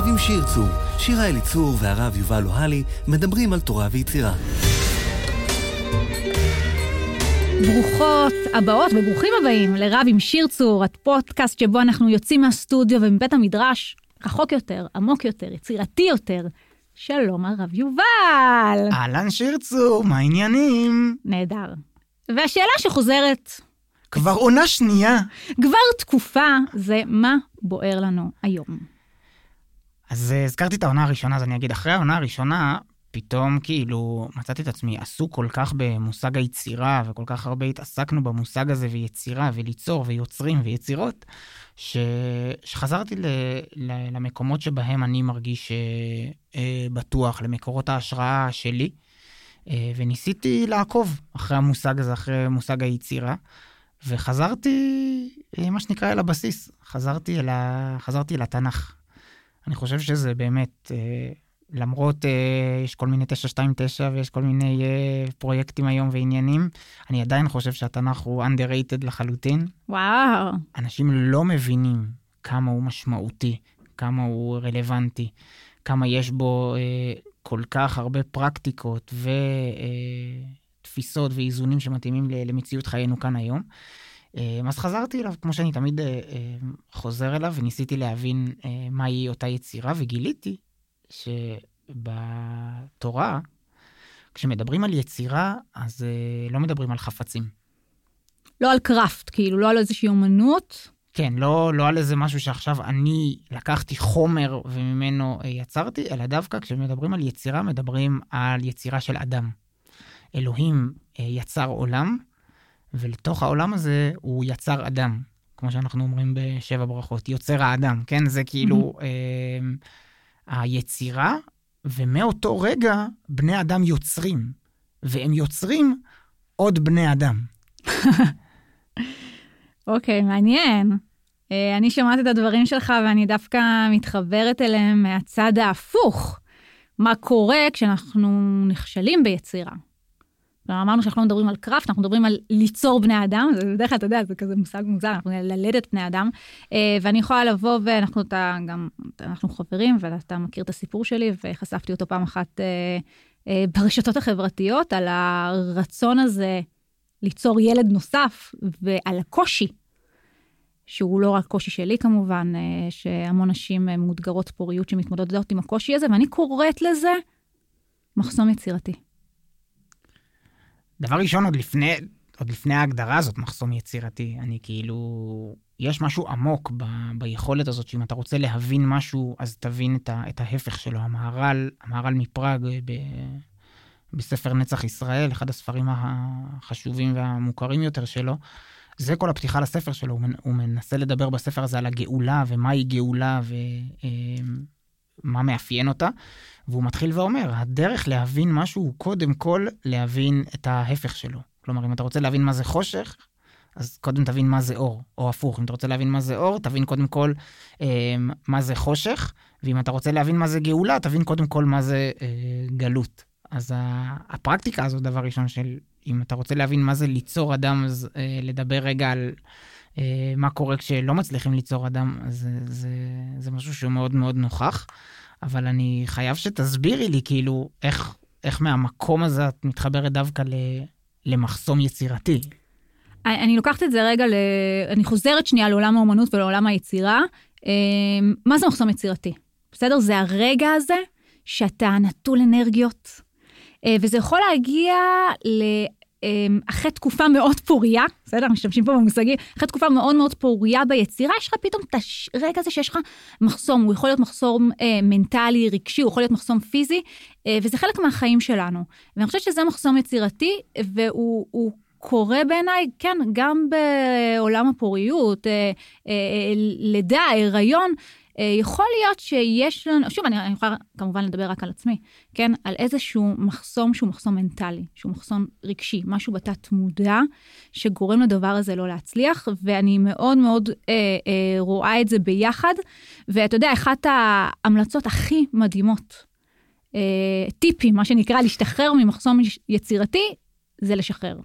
רב עם שיר צור. שירה אליצור והרב יובל אוהלי מדברים על תורה ויצירה. ברוכות הבאות וברוכים הבאים לרב עם שיר צור, הפודקאסט שבו אנחנו יוצאים מהסטודיו ומבית המדרש רחוק יותר, עמוק יותר, יצירתי יותר. שלום הרב יובל. אהלן שיר צור, מה העניינים? נהדר. והשאלה שחוזרת כבר עונה שנייה. כבר תקופה, זה מה בוער לנו היום. אז אה, הזכרתי את העונה הראשונה, אז אני אגיד, אחרי העונה הראשונה, פתאום כאילו מצאתי את עצמי עסוק כל כך במושג היצירה, וכל כך הרבה התעסקנו במושג הזה, ויצירה, וליצור, ויוצרים, ויצירות, ש... שחזרתי ל... ל... למקומות שבהם אני מרגיש אה, אה, בטוח, למקורות ההשראה שלי, אה, וניסיתי לעקוב אחרי המושג הזה, אחרי מושג היצירה. וחזרתי, אה, מה שנקרא, אל הבסיס. חזרתי אל, ה... חזרתי אל התנ"ך. אני חושב שזה באמת, אה, למרות אה, יש כל מיני 929 ויש כל מיני פרויקטים היום ועניינים, אני עדיין חושב שהתנ"ך הוא underrated לחלוטין. וואו. אנשים לא מבינים כמה הוא משמעותי, כמה הוא רלוונטי, כמה יש בו כל כך הרבה פרקטיקות ו... תפיסות ואיזונים שמתאימים למציאות חיינו כאן היום. אה, אז חזרתי אליו, כמו שאני תמיד אה, אה, חוזר אליו, וניסיתי להבין מהי אותה יצירה, וגיליתי שבתורה, כשמדברים על יצירה, אז לא מדברים על חפצים. לא על קראפט, כאילו, לא על איזושהי אומנות. כן, לא, לא על איזה משהו שעכשיו אני לקחתי חומר וממנו יצרתי, אלא דווקא כשמדברים על יצירה, מדברים על יצירה של אדם. אלוהים יצר עולם, ולתוך העולם הזה הוא יצר אדם, כמו שאנחנו אומרים בשבע ברכות, יוצר האדם, כן? זה כאילו mm-hmm. אה, היצירה, ומאותו רגע בני אדם יוצרים, והם יוצרים עוד בני אדם. אוקיי, okay, מעניין. אה, אני שומעת את הדברים שלך ואני דווקא מתחברת אליהם מהצד ההפוך. מה קורה כשאנחנו נכשלים ביצירה? אמרנו שאנחנו לא מדברים על קראפט, אנחנו מדברים על ליצור בני אדם, זה בדרך כלל, אתה יודע, זה כזה מושג מוזר, אנחנו ללדת בני אדם. אה, ואני יכולה לבוא, ואנחנו אתה, גם, אנחנו חברים, ואתה מכיר את הסיפור שלי, וחשפתי אותו פעם אחת אה, אה, ברשתות החברתיות, על הרצון הזה ליצור ילד נוסף, ועל הקושי, שהוא לא רק קושי שלי כמובן, שהמון נשים מאותגרות פוריות שמתמודדות עם הקושי הזה, ואני קוראת לזה מחסום יצירתי. דבר ראשון, עוד לפני, עוד לפני ההגדרה הזאת, מחסום יצירתי, אני כאילו... יש משהו עמוק ב, ביכולת הזאת, שאם אתה רוצה להבין משהו, אז תבין את, ה, את ההפך שלו. המהר"ל, המהר"ל מפראג, ב, בספר נצח ישראל, אחד הספרים החשובים והמוכרים יותר שלו, זה כל הפתיחה לספר שלו. הוא, מנסה לדבר בספר הזה על הגאולה, ומהי גאולה, ומה אה, מאפיין אותה. והוא מתחיל ואומר, הדרך להבין משהו הוא קודם כל להבין את ההפך שלו. כלומר, אם אתה רוצה להבין מה זה חושך, אז קודם תבין מה זה אור, או הפוך, אם אתה רוצה להבין מה זה אור, תבין קודם כל אה, מה זה חושך, ואם אתה רוצה להבין מה זה גאולה, תבין קודם כל מה זה אה, גלות. אז הפרקטיקה הזו, דבר ראשון, של אם אתה רוצה להבין מה זה ליצור אדם, אז אה, לדבר רגע על מה קורה כשלא מצליחים ליצור אדם, זה, זה, זה משהו שהוא מאוד מאוד נוכח. אבל אני חייב שתסבירי לי, כאילו, איך, איך מהמקום הזה את מתחברת דווקא ל, למחסום יצירתי. אני לוקחת את זה רגע, ל... אני חוזרת שנייה לעולם האומנות ולעולם היצירה. אמ, מה זה מחסום יצירתי? בסדר? זה הרגע הזה שאתה נטול אנרגיות, אה, וזה יכול להגיע אמ, אחרי תקופה מאוד פוריה, בסדר? משתמשים פה במושגים, אחרי תקופה מאוד מאוד פוריה ביצירה, יש לך פתאום את הרגע הזה שיש לך מחסום, הוא יכול להיות מחסום אה, מנטלי, רגשי, הוא יכול להיות מחסום פיזי, אה, וזה חלק מהחיים שלנו. ואני חושבת שזה מחסום יצירתי, והוא קורה בעיניי, כן, גם בעולם הפוריות, אה, אה, לידה, הריון, אה, יכול להיות שיש לנו, שוב, אני, אני יכולה כמובן לדבר רק על עצמי, כן? על איזשהו מחסום שהוא מחסום מנטלי, שהוא מחסום רגשי, משהו בתת מודע שגורם לדבר הזה לא להצליח, ואני מאוד מאוד אה, אה, רואה את זה ביחד. ואתה יודע, אחת ההמלצות הכי מדהימות, אה, טיפים, מה שנקרא, להשתחרר ממחסום יצירתי, זה לשחרר.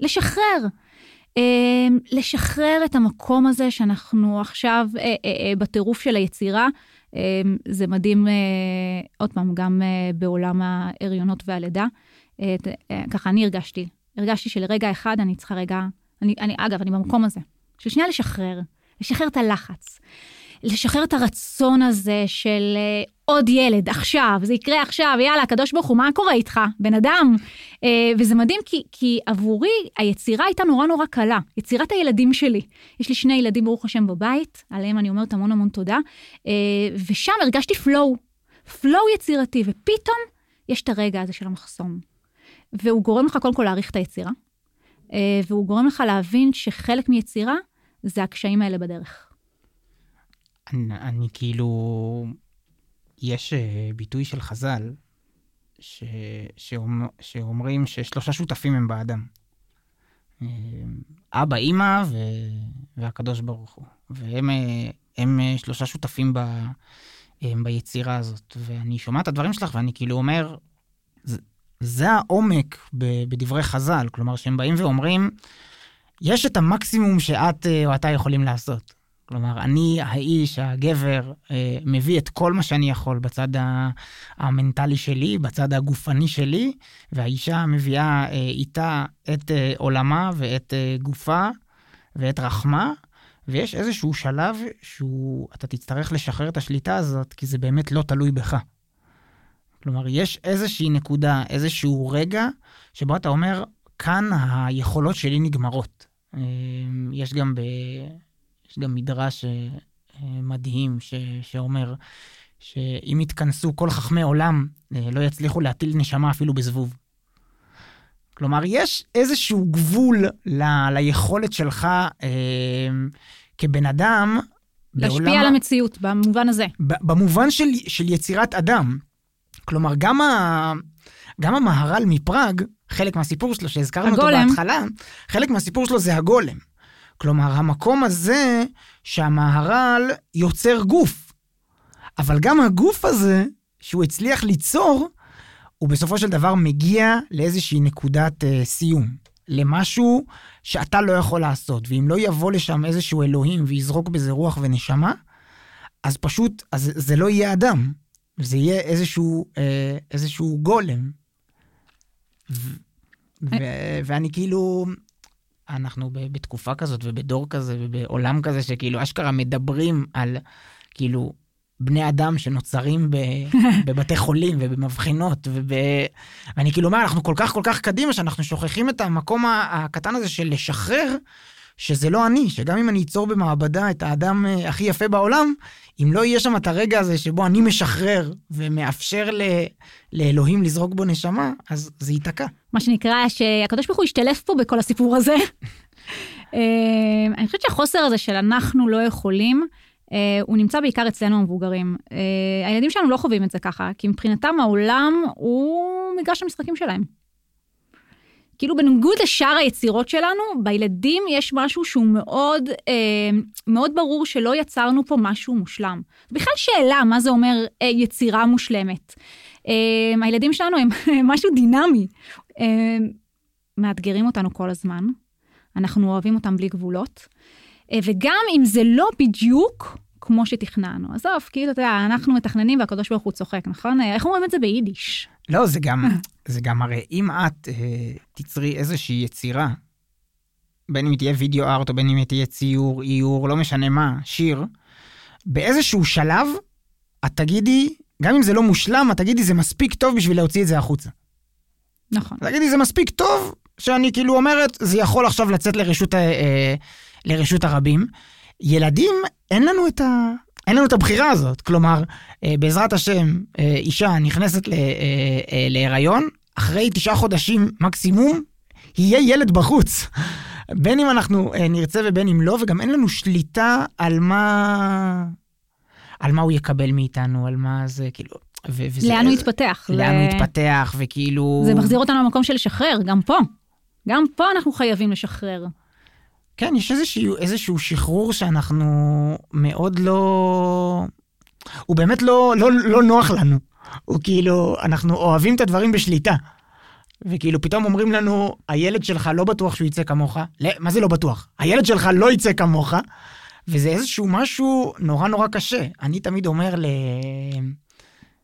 לשחרר. אמ, לשחרר את המקום הזה שאנחנו עכשיו אה, אה, אה, בטירוף של היצירה, זה מדהים, עוד פעם, גם בעולם ההריונות והלידה. ככה אני הרגשתי, הרגשתי שלרגע אחד אני צריכה רגע, אני, אני, אגב, אני במקום הזה, של שנייה לשחרר, לשחרר את הלחץ, לשחרר את הרצון הזה של עוד ילד, עכשיו, זה יקרה עכשיו, יאללה, הקדוש ברוך הוא, מה קורה איתך, בן אדם? Uh, וזה מדהים כי, כי עבורי היצירה הייתה נורא נורא קלה, יצירת הילדים שלי. יש לי שני ילדים, ברוך השם, בבית, עליהם אני אומרת המון המון תודה, uh, ושם הרגשתי פלואו, פלואו יצירתי, ופתאום יש את הרגע הזה של המחסום. והוא גורם לך קודם כל להעריך את היצירה, והוא גורם לך להבין שחלק מיצירה זה הקשיים האלה בדרך. אני, אני כאילו, יש אה, ביטוי של חז"ל, ש, שאומר, שאומרים ששלושה שותפים הם באדם. אה, אבא, אימא ו, והקדוש ברוך הוא. והם אה, הם שלושה שותפים ב, הם ביצירה הזאת. ואני שומע את הדברים שלך ואני כאילו אומר, זה, זה העומק בדברי חז"ל. כלומר, שהם באים ואומרים, יש את המקסימום שאת או אתה יכולים לעשות. כלומר, אני האיש, הגבר, אה, מביא את כל מה שאני יכול בצד המנטלי שלי, בצד הגופני שלי, והאישה מביאה אה, איתה את אה, עולמה ואת גופה ואת רחמה, ויש איזשהו שלב שאתה תצטרך לשחרר את השליטה הזאת, כי זה באמת לא תלוי בך. כלומר, יש איזושהי נקודה, איזשהו רגע, שבו אתה אומר, כאן היכולות שלי נגמרות. יש גם ב... יש גם מדרש אה, מדהים ש, שאומר שאם יתכנסו כל חכמי עולם, אה, לא יצליחו להטיל נשמה אפילו בזבוב. כלומר, יש איזשהו גבול ל, ליכולת שלך אה, כבן אדם. להשפיע בעולם, על המציאות, במובן הזה. במובן של, של יצירת אדם. כלומר, גם, ה, גם המהר"ל מפראג, חלק מהסיפור שלו שהזכרנו הגולם. אותו בהתחלה, חלק מהסיפור שלו זה הגולם. כלומר, המקום הזה שהמהר"ל יוצר גוף. אבל גם הגוף הזה, שהוא הצליח ליצור, הוא בסופו של דבר מגיע לאיזושהי נקודת uh, סיום. למשהו שאתה לא יכול לעשות. ואם לא יבוא לשם איזשהו אלוהים ויזרוק בזה רוח ונשמה, אז פשוט, אז זה לא יהיה אדם. זה יהיה איזשהו, אה, איזשהו גולם. ו- ו- ואני כאילו, אנחנו בתקופה כזאת ובדור כזה ובעולם כזה שכאילו אשכרה מדברים על כאילו בני אדם שנוצרים ב, בבתי חולים ובמבחנות וב... ואני כאילו אומר אנחנו כל כך כל כך קדימה שאנחנו שוכחים את המקום הקטן הזה של לשחרר שזה לא אני, שגם אם אני אצור במעבדה את האדם אה, הכי יפה בעולם, אם לא יהיה שם את הרגע הזה שבו אני משחרר ומאפשר ל... לאלוהים לזרוק בו נשמה, אז זה ייתקע. מה שנקרא, שהקדוש ברוך הוא השתלף פה בכל הסיפור הזה. אה, אני חושבת שהחוסר הזה של אנחנו לא יכולים, אה, הוא נמצא בעיקר אצלנו המבוגרים. הילדים שלנו לא חווים את זה ככה, כי מבחינתם העולם הוא מגרש המשחקים שלהם. כאילו בניגוד לשאר היצירות שלנו, בילדים יש משהו שהוא מאוד, אה, מאוד ברור שלא יצרנו פה משהו מושלם. בכלל שאלה מה זה אומר אה, יצירה מושלמת. אה, הילדים שלנו הם משהו דינמי. אה, מאתגרים אותנו כל הזמן, אנחנו אוהבים אותם בלי גבולות, אה, וגם אם זה לא בדיוק כמו שתכננו. עזוב, כאילו, אתה יודע, אנחנו מתכננים והקדוש ברוך הוא צוחק, נכון? איך אומרים את זה ביידיש? לא, זה גם, זה גם הרי אם את אה, תצרי איזושהי יצירה, בין אם תהיה וידאו ארט או בין אם תהיה ציור, איור, לא משנה מה, שיר, באיזשהו שלב את תגידי, גם אם זה לא מושלם, את תגידי זה מספיק טוב בשביל להוציא את זה החוצה. נכון. תגידי זה מספיק טוב, שאני כאילו אומרת, זה יכול עכשיו לצאת לרשות, אה, אה, לרשות הרבים. ילדים, אין לנו את ה... אין לנו את הבחירה הזאת. כלומר, אה, בעזרת השם, אה, אישה נכנסת ל, אה, להיריון, אחרי תשעה חודשים מקסימום, יהיה ילד בחוץ. בין אם אנחנו נרצה ובין אם לא, וגם אין לנו שליטה על מה... על מה הוא יקבל מאיתנו, על מה זה, כאילו... ו- וזה, לאן הוא יתפתח. לאן. הוא יתפתח, וכאילו... זה מחזיר אותנו למקום של לשחרר, גם פה. גם פה אנחנו חייבים לשחרר. כן, יש איזשהו, איזשהו שחרור שאנחנו מאוד לא... הוא באמת לא, לא, לא נוח לנו. הוא כאילו, אנחנו אוהבים את הדברים בשליטה. וכאילו פתאום אומרים לנו, הילד שלך לא בטוח שהוא יצא כמוך. לא, מה זה לא בטוח? הילד שלך לא יצא כמוך, וזה איזשהו משהו נורא נורא קשה. אני תמיד אומר ל...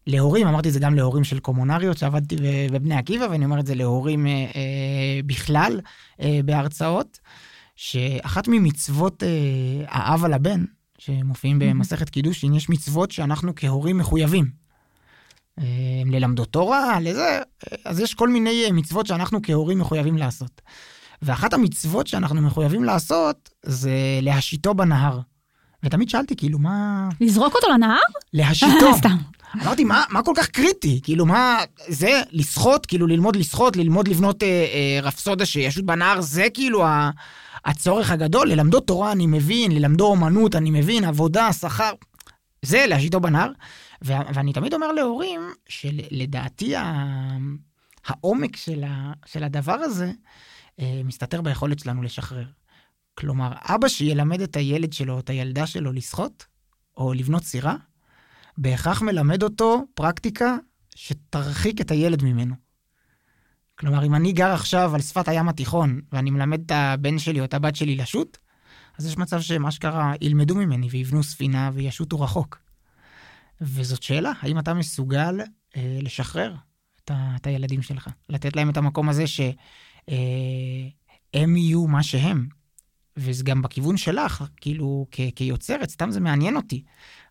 להורים, אמרתי את זה גם להורים של קומונריות שעבדתי בבני עקיבא, ואני אומר את זה להורים אה, אה, בכלל אה, בהרצאות, שאחת ממצוות אה, האב על הבן, שמופיעים במסכת קידושין, יש מצוות שאנחנו כהורים מחויבים. אה, ללמדו תורה, לזה, אז יש כל מיני אה, מצוות שאנחנו כהורים מחויבים לעשות. ואחת המצוות שאנחנו מחויבים לעשות זה להשיתו בנהר. ותמיד שאלתי, כאילו, מה... לזרוק אותו לנהר? להשיתו. סתם. אמרתי, מה, מה כל כך קריטי? כאילו, מה, זה, לשחות, כאילו, ללמוד לשחות, ללמוד לבנות אה, אה, רפסודה שישות בנהר, זה כאילו ה, הצורך הגדול. ללמדו תורה אני מבין, ללמדו אומנות אני מבין, עבודה, שכר, זה להשיתו בנהר. ו- ואני תמיד אומר להורים, שלדעתי ה- העומק של, ה- של הדבר הזה, אה, מסתתר ביכולת שלנו לשחרר. כלומר, אבא שילמד את הילד שלו, את הילדה שלו, לשחות, או לבנות סירה, בהכרח מלמד אותו פרקטיקה שתרחיק את הילד ממנו. כלומר, אם אני גר עכשיו על שפת הים התיכון, ואני מלמד את הבן שלי או את הבת שלי לשוט, אז יש מצב שמה שקרה, ילמדו ממני ויבנו ספינה וישוטו רחוק. וזאת שאלה, האם אתה מסוגל אה, לשחרר את, ה, את הילדים שלך? לתת להם את המקום הזה שהם אה, יהיו מה שהם. וזה גם בכיוון שלך, כאילו, כ- כיוצרת, סתם זה מעניין אותי.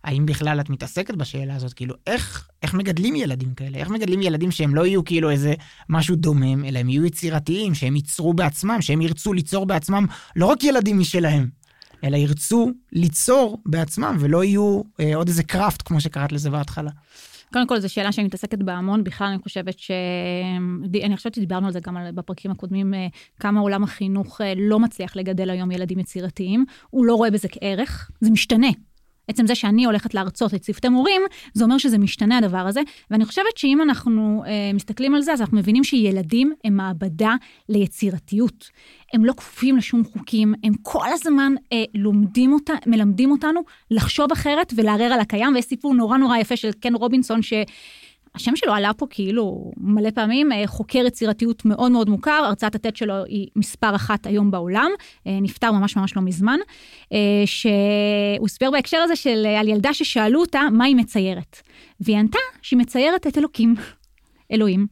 האם בכלל את מתעסקת בשאלה הזאת? כאילו, איך, איך מגדלים ילדים כאלה? איך מגדלים ילדים שהם לא יהיו כאילו איזה משהו דומם, אלא הם יהיו יצירתיים, שהם ייצרו בעצמם, שהם ירצו ליצור בעצמם לא רק ילדים משלהם, אלא ירצו ליצור בעצמם, ולא יהיו אה, עוד איזה קראפט, כמו שקראת לזה בהתחלה. קודם כל, זו שאלה שאני מתעסקת בה המון, בכלל אני חושבת ש... אני חושבת שדיברנו על זה גם בפרקים הקודמים, אה, כמה עולם החינוך אה, לא מצליח לגדל היום ילדים יצירתיים, הוא לא רואה בזה כערך, זה משתנה. עצם זה שאני הולכת להרצות לצוותי מורים, זה אומר שזה משתנה הדבר הזה. ואני חושבת שאם אנחנו אה, מסתכלים על זה, אז אנחנו מבינים שילדים הם מעבדה ליצירתיות. הם לא כפופים לשום חוקים, הם כל הזמן אה, לומדים אותה, מלמדים אותנו לחשוב אחרת ולערער על הקיים. ויש סיפור נורא נורא יפה של קן רובינסון, ש... השם שלו עלה פה כאילו מלא פעמים, אה, חוקר יצירתיות מאוד מאוד מוכר, הרצאת הטט שלו היא מספר אחת היום בעולם, אה, נפטר ממש ממש לא מזמן, אה, שהוא הסבר בהקשר הזה של על ילדה ששאלו אותה מה היא מציירת. והיא ענתה שהיא מציירת את אלוקים, אלוהים.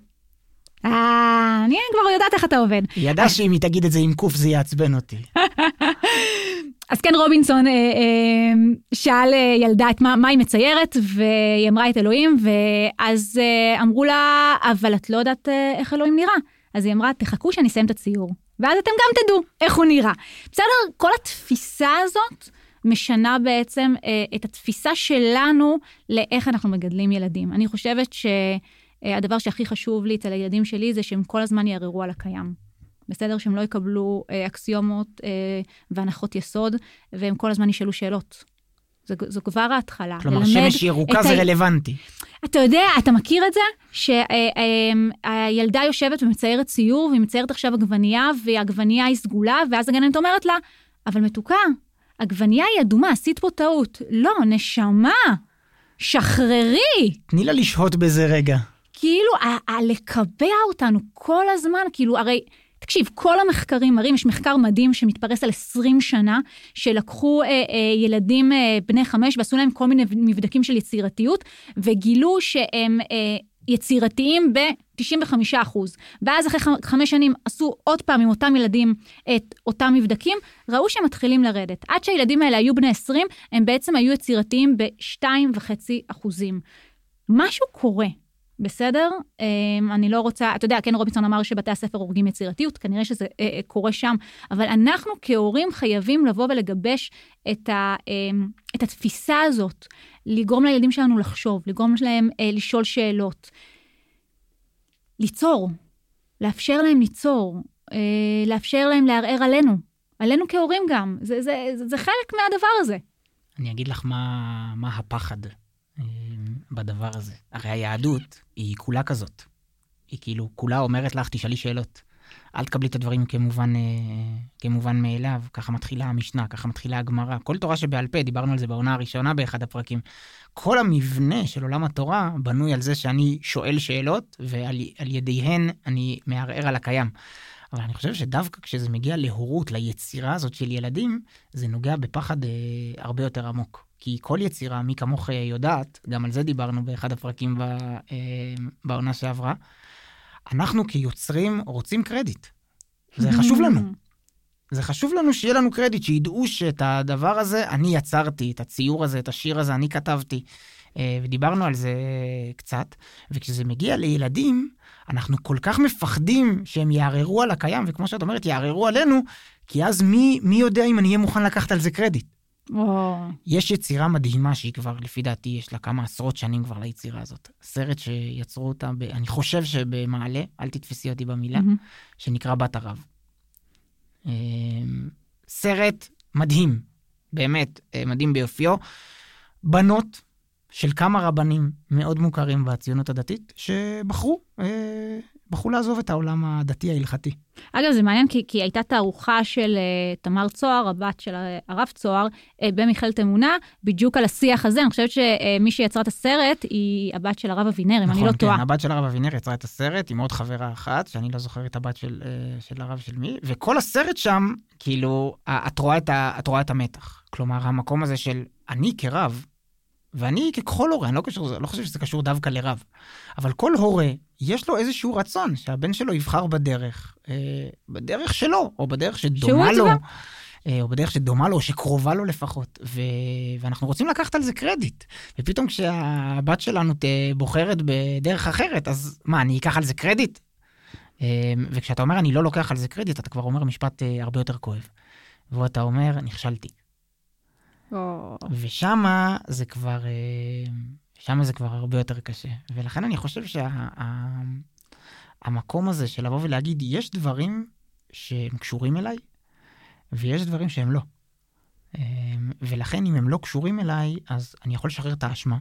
אה, אני כבר יודעת איך אתה עובד. היא ידעה שאם היא תגיד את זה עם קוף זה יעצבן אותי. אז כן, רובינסון אה, אה, שאל אה, ילדה את מה, מה היא מציירת, והיא אמרה את אלוהים, ואז אה, אמרו לה, אבל את לא יודעת אה, איך אלוהים נראה. אז היא אמרה, תחכו שאני אסיים את הציור, ואז אתם גם תדעו איך הוא נראה. בסדר? כל התפיסה הזאת משנה בעצם אה, את התפיסה שלנו לאיך אנחנו מגדלים ילדים. אני חושבת שהדבר שהכי חשוב לי אצל הילדים שלי זה שהם כל הזמן יערערו על הקיים. בסדר? שהם לא יקבלו אה, אקסיומות אה, והנחות יסוד, והם כל הזמן ישאלו שאלות. זו, זו כבר ההתחלה. כלומר, שמש ירוקה זה ה... רלוונטי. אתה יודע, אתה מכיר את זה? שהילדה אה, אה, יושבת ומציירת ציור, והיא מציירת עכשיו עגבנייה, והעגבנייה היא סגולה, ואז הגננת אומרת לה, אבל מתוקה, עגבנייה היא אדומה, עשית פה טעות. לא, נשמה, שחררי. תני לה לשהות בזה רגע. כאילו, לקבע אותנו כל הזמן, כאילו, הרי... תקשיב, כל המחקרים מראים, יש מחקר מדהים שמתפרס על 20 שנה, שלקחו אה, אה, ילדים אה, בני חמש ועשו להם כל מיני מבדקים של יצירתיות, וגילו שהם אה, יצירתיים ב-95 אחוז. ואז אחרי חמש שנים עשו עוד פעם עם אותם ילדים את אותם מבדקים, ראו שהם מתחילים לרדת. עד שהילדים האלה היו בני 20, הם בעצם היו יצירתיים ב-2.5 אחוזים. משהו קורה. בסדר? אמ, אני לא רוצה, אתה יודע, כן רובינסון אמר שבתי הספר הורגים יצירתיות, כנראה שזה אה, אה, קורה שם, אבל אנחנו כהורים חייבים לבוא ולגבש את, ה, אמ, את התפיסה הזאת, לגרום לילדים שלנו לחשוב, לגרום להם אה, לשאול שאלות. ליצור, לאפשר להם ליצור, לאפשר להם לערער עלינו, עלינו כהורים גם, זה, זה, זה, זה חלק מהדבר הזה. אני אגיד לך מה, מה הפחד בדבר הזה. הרי היהדות היא כולה כזאת. היא כאילו, כולה אומרת לך, תשאלי שאלות. אל תקבלי את הדברים כמובן, אה, כמובן מאליו. ככה מתחילה המשנה, ככה מתחילה הגמרא. כל תורה שבעל פה, דיברנו על זה בעונה הראשונה באחד הפרקים. כל המבנה של עולם התורה בנוי על זה שאני שואל שאלות, ועל ידיהן אני מערער על הקיים. אבל אני חושב שדווקא כשזה מגיע להורות, ליצירה הזאת של ילדים, זה נוגע בפחד אה, הרבה יותר עמוק. כי כל יצירה, מי כמוך יודעת, גם על זה דיברנו באחד הפרקים ב, אה, בעונה שעברה, אנחנו כיוצרים רוצים קרדיט. זה חשוב לנו. זה חשוב לנו שיהיה לנו קרדיט, שידעו שאת הדבר הזה אני יצרתי, את הציור הזה, את השיר הזה אני כתבתי. אה, ודיברנו על זה קצת, וכשזה מגיע לילדים, אנחנו כל כך מפחדים שהם יערערו על הקיים, וכמו שאת אומרת, יערערו עלינו, כי אז מי, מי יודע אם אני אהיה מוכן לקחת על זה קרדיט. או... יש יצירה מדהימה שהיא כבר, לפי דעתי, יש לה כמה עשרות שנים כבר ליצירה הזאת. סרט שיצרו אותה, ב, אני חושב שבמעלה, אל תתפסי אותי במילה, mm-hmm. שנקרא בת ערב. אמ, סרט מדהים, באמת, אה, מדהים ביופיו. בנות של כמה רבנים מאוד מוכרים בציונות הדתית, שבחרו אה, בחרו לעזוב את העולם הדתי ההלכתי. אגב, זה מעניין כי, כי הייתה תערוכה של uh, תמר צוהר, הבת של הרב צוהר, uh, במכללת אמונה, בדיוק על השיח הזה. אני חושבת שמי שיצרה את הסרט היא הבת של הרב אבינר, אם נכון, אני לא כן, טועה. נכון, כן, הבת של הרב אבינר יצרה את הסרט עם עוד חברה אחת, שאני לא זוכר את הבת של, uh, של הרב של מי, וכל הסרט שם, כאילו, את רואה את, ה, את רואה את המתח. כלומר, המקום הזה של אני כרב, ואני ככל הורה, אני לא, קשור, לא חושב שזה קשור דווקא לרב, אבל כל הורה, יש לו איזשהו רצון שהבן שלו יבחר בדרך, אה, בדרך שלו, או בדרך שדומה לו, אה, או בדרך שדומה לו, או שקרובה לו לפחות. ו... ואנחנו רוצים לקחת על זה קרדיט. ופתאום כשהבת שלנו בוחרת בדרך אחרת, אז מה, אני אקח על זה קרדיט? אה, וכשאתה אומר אני לא לוקח על זה קרדיט, אתה כבר אומר משפט אה, הרבה יותר כואב. ואתה אומר, נכשלתי. ושמה זה כבר, אה, שמה זה כבר הרבה יותר קשה. ולכן אני חושב שהמקום שה, הזה של לבוא ולהגיד, יש דברים שהם קשורים אליי, ויש דברים שהם לא. אה, ולכן אם הם לא קשורים אליי, אז אני יכול לשחרר את האשמה,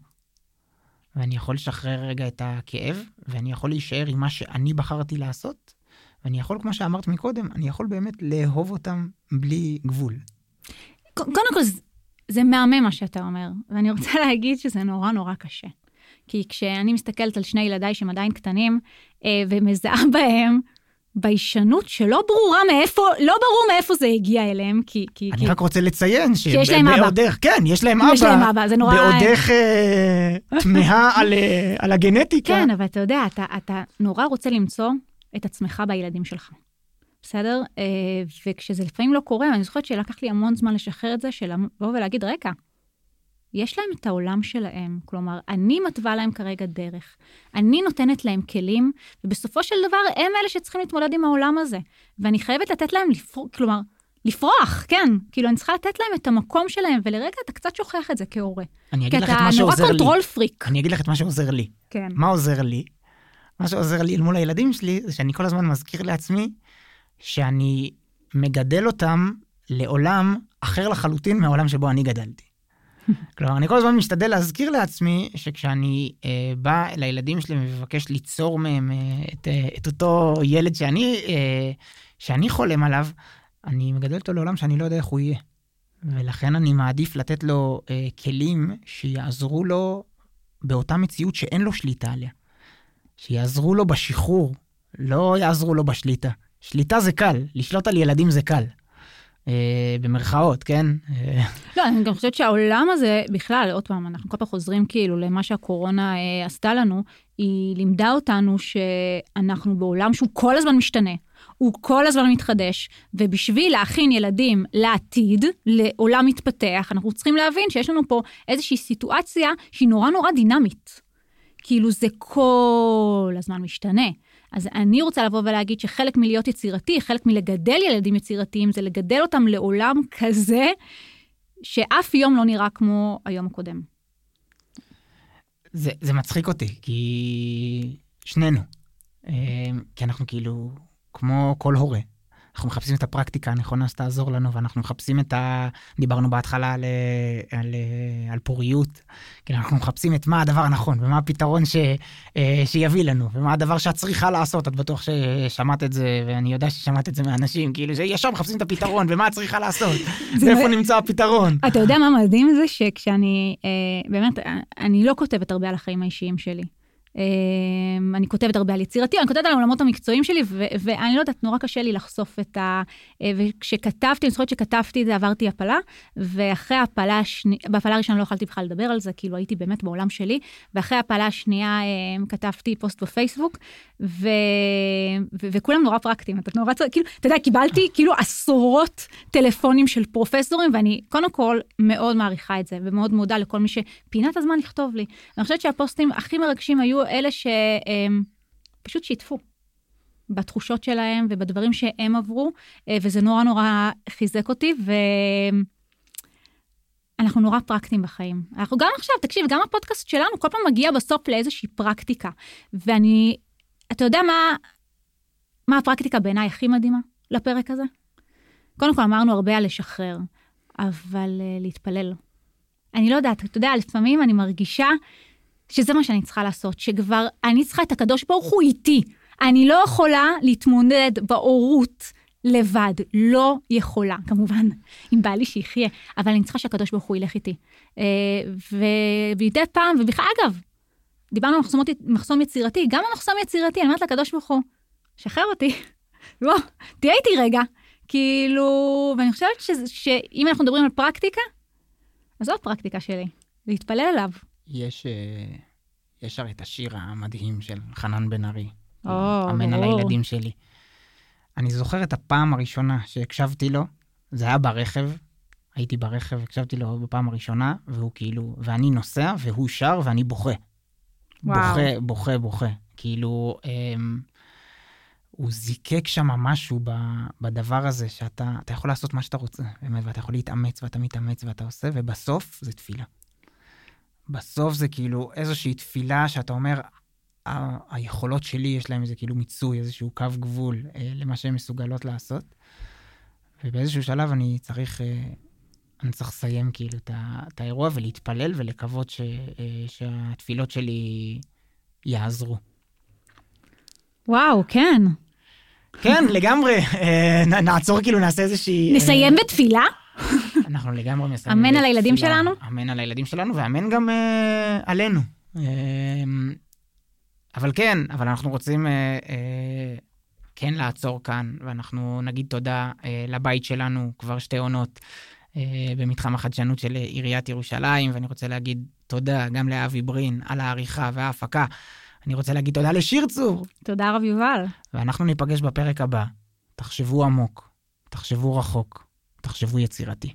ואני יכול לשחרר רגע את הכאב, ואני יכול להישאר עם מה שאני בחרתי לעשות, ואני יכול, כמו שאמרת מקודם, אני יכול באמת לאהוב אותם בלי גבול. קודם כל, זה מהמם מה שאתה אומר, ואני רוצה להגיד שזה נורא נורא קשה. כי כשאני מסתכלת על שני ילדיי שהם עדיין קטנים, אה, ומזהה בהם ביישנות שלא ברורה מאיפה, לא ברור מאיפה זה הגיע אליהם, כי... כי אני כי... רק רוצה לציין ש... שיש להם אבא. בעודך, כן, יש להם אבא. יש להם אבא, זה נורא... בעודך אה, תמהה על, אה, על הגנטיקה. כן, אבל אתה יודע, אתה, אתה נורא רוצה למצוא את עצמך בילדים שלך. בסדר? אה, וכשזה לפעמים לא קורה, אני זוכרת שלקח לי המון זמן לשחרר את זה, של לבוא ולהגיד, רגע, יש להם את העולם שלהם. כלומר, אני מתווה להם כרגע דרך. אני נותנת להם כלים, ובסופו של דבר הם אלה שצריכים להתמודד עם העולם הזה. ואני חייבת לתת להם, לפר... כלומר, לפרוח, כן. כאילו, אני צריכה לתת להם את המקום שלהם, ולרגע אתה קצת שוכח את זה כהורה. אני אגיד לך את מה שעוזר לי. כי אתה נורא control freak. אני אגיד לך את מה שעוזר לי. כן. מה עוזר לי? מה שעוזר לי אל מול הילדים שלי, זה שאני כל הזמן מזכיר לעצמי שאני מגדל אותם לעולם אחר לחלוטין מהעולם שבו אני גדלתי. כלומר, אני כל הזמן משתדל להזכיר לעצמי שכשאני אה, בא לילדים שלי ומבקש ליצור מהם אה, את, אה, את אותו ילד שאני, אה, שאני חולם עליו, אני מגדל אותו לעולם שאני לא יודע איך הוא יהיה. ולכן אני מעדיף לתת לו אה, כלים שיעזרו לו באותה מציאות שאין לו שליטה עליה. שיעזרו לו בשחרור, לא יעזרו לו בשליטה. שליטה זה קל, לשלוט על ילדים זה קל. אה, במרכאות, כן? לא, אני גם חושבת שהעולם הזה, בכלל, עוד פעם, אנחנו כל פעם חוזרים כאילו למה שהקורונה אה, עשתה לנו, היא לימדה אותנו שאנחנו בעולם שהוא כל הזמן משתנה. הוא כל הזמן מתחדש, ובשביל להכין ילדים לעתיד, לעולם מתפתח, אנחנו צריכים להבין שיש לנו פה איזושהי סיטואציה שהיא נורא נורא דינמית. כאילו זה כל הזמן משתנה. אז אני רוצה לבוא ולהגיד שחלק מלהיות יצירתי, חלק מלגדל ילדים יצירתיים, זה לגדל אותם לעולם כזה, שאף יום לא נראה כמו היום הקודם. זה, זה מצחיק אותי, כי שנינו, אה, כי אנחנו כאילו, כמו כל הורה, אנחנו מחפשים את הפרקטיקה הנכונה שתעזור לנו, ואנחנו מחפשים את ה... דיברנו בהתחלה על, על, על פוריות, כאילו אנחנו מחפשים את מה הדבר הנכון, ומה הפתרון ש, אה, שיביא לנו, ומה הדבר שאת צריכה לעשות, את בטוח ששמעת את זה, ואני יודע ששמעת את זה מאנשים, כאילו שישר מחפשים את הפתרון, ומה את צריכה לעשות, ואיפה נמצא הפתרון. אתה יודע מה מדהים זה שכשאני, אה, באמת, אני לא כותבת הרבה על החיים האישיים שלי. אמ, אני כותבת הרבה על יצירתי, אני כותבת על העולמות המקצועיים שלי, ואני לא יודעת, נורא קשה לי לחשוף את ה... אה, וכשכתבתי, אני זוכרת שכתבתי את זה, עברתי הפלה, ואחרי ההפלה השנייה, בהפלה הראשונה לא יכולתי בכלל לדבר על זה, כאילו הייתי באמת בעולם שלי, ואחרי ההפלה השנייה אמ, כתבתי פוסט בפייסבוק, ו... ו- וכולם נורא פרקטיים, אתה נורא צודק, כאילו, אתה יודע, קיבלתי כאילו עשרות טלפונים של פרופסורים, ואני קודם כל מאוד מעריכה את זה, ומאוד מודה לכל מי שפינה את הזמן לכתוב לי. אני חושבת שהפוסטים הכי מרגשים היו אלה שפשוט שיתפו בתחושות שלהם ובדברים שהם עברו, אה, וזה נורא נורא חיזק אותי, ואנחנו נורא פרקטיים בחיים. אנחנו גם עכשיו, תקשיב, גם הפודקאסט שלנו כל פעם מגיע בסוף לאיזושהי פרקטיקה. ואני, אתה יודע מה, מה הפרקטיקה בעיניי הכי מדהימה לפרק הזה? קודם כל אמרנו הרבה על לשחרר, אבל uh, להתפלל. אני לא יודעת, אתה יודע, לפעמים אני מרגישה שזה מה שאני צריכה לעשות, שכבר אני צריכה את הקדוש ברוך הוא איתי. אני לא יכולה להתמודד בהורות לבד, לא יכולה, כמובן, אם בא לי שיחיה, אבל אני צריכה שהקדוש ברוך הוא ילך איתי. אה, ומדי פעם, ובכלל, אגב, דיברנו על מחסום, מחסום יצירתי, גם על מחסום יצירתי, אני אומרת לקדוש ברוך הוא, שחרר אותי, בוא, תהיה איתי רגע. כאילו, ואני חושבת שאם אנחנו מדברים על פרקטיקה, אז זו הפרקטיקה שלי, להתפלל אליו. יש, אה, יש הרי את השיר המדהים של חנן בן ארי, או, אמן על. הילדים שלי. אני זוכר את הפעם הראשונה שהקשבתי לו, זה היה ברכב, הייתי ברכב, הקשבתי לו בפעם הראשונה, והוא כאילו, ואני נוסע, והוא שר, ואני בוכה. וואו. בוכה, בוכה, בוכה. כאילו, אמ, הוא זיקק שם משהו ב, בדבר הזה, שאתה אתה יכול לעשות מה שאתה רוצה, באמת, ואתה יכול להתאמץ, ואתה מתאמץ, ואתה עושה, ובסוף זה תפילה. בסוף זה כאילו איזושהי תפילה שאתה אומר, ה- היכולות שלי, יש להם איזה כאילו מיצוי, איזשהו קו גבול אה, למה שהן מסוגלות לעשות. ובאיזשהו שלב אני צריך, אה, אני צריך לסיים כאילו את, האירוע ולהתפלל ולקוות ש, אה, שהתפילות שלי יעזרו. וואו, כן. כן, לגמרי. אה, נעצור כאילו, נעשה איזושהי... נסיים בתפילה? אנחנו לגמרי מסיימים. אמן על הילדים. שלנו? אמן על הילדים שלנו, ואמן גם אה, עלינו. אה, אבל כן, אבל אנחנו רוצים אה, אה, כן לעצור כאן, ואנחנו נגיד תודה אה, לבית שלנו, כבר שתי עונות, אה, במתחם החדשנות של עיריית ירושלים, ואני רוצה להגיד תודה גם לאבי ברין על העריכה וההפקה. אני רוצה להגיד תודה לשיר צור, תודה רב יובל. ואנחנו ניפגש בפרק הבא. תחשבו עמוק, תחשבו רחוק, תחשבו יצירתי.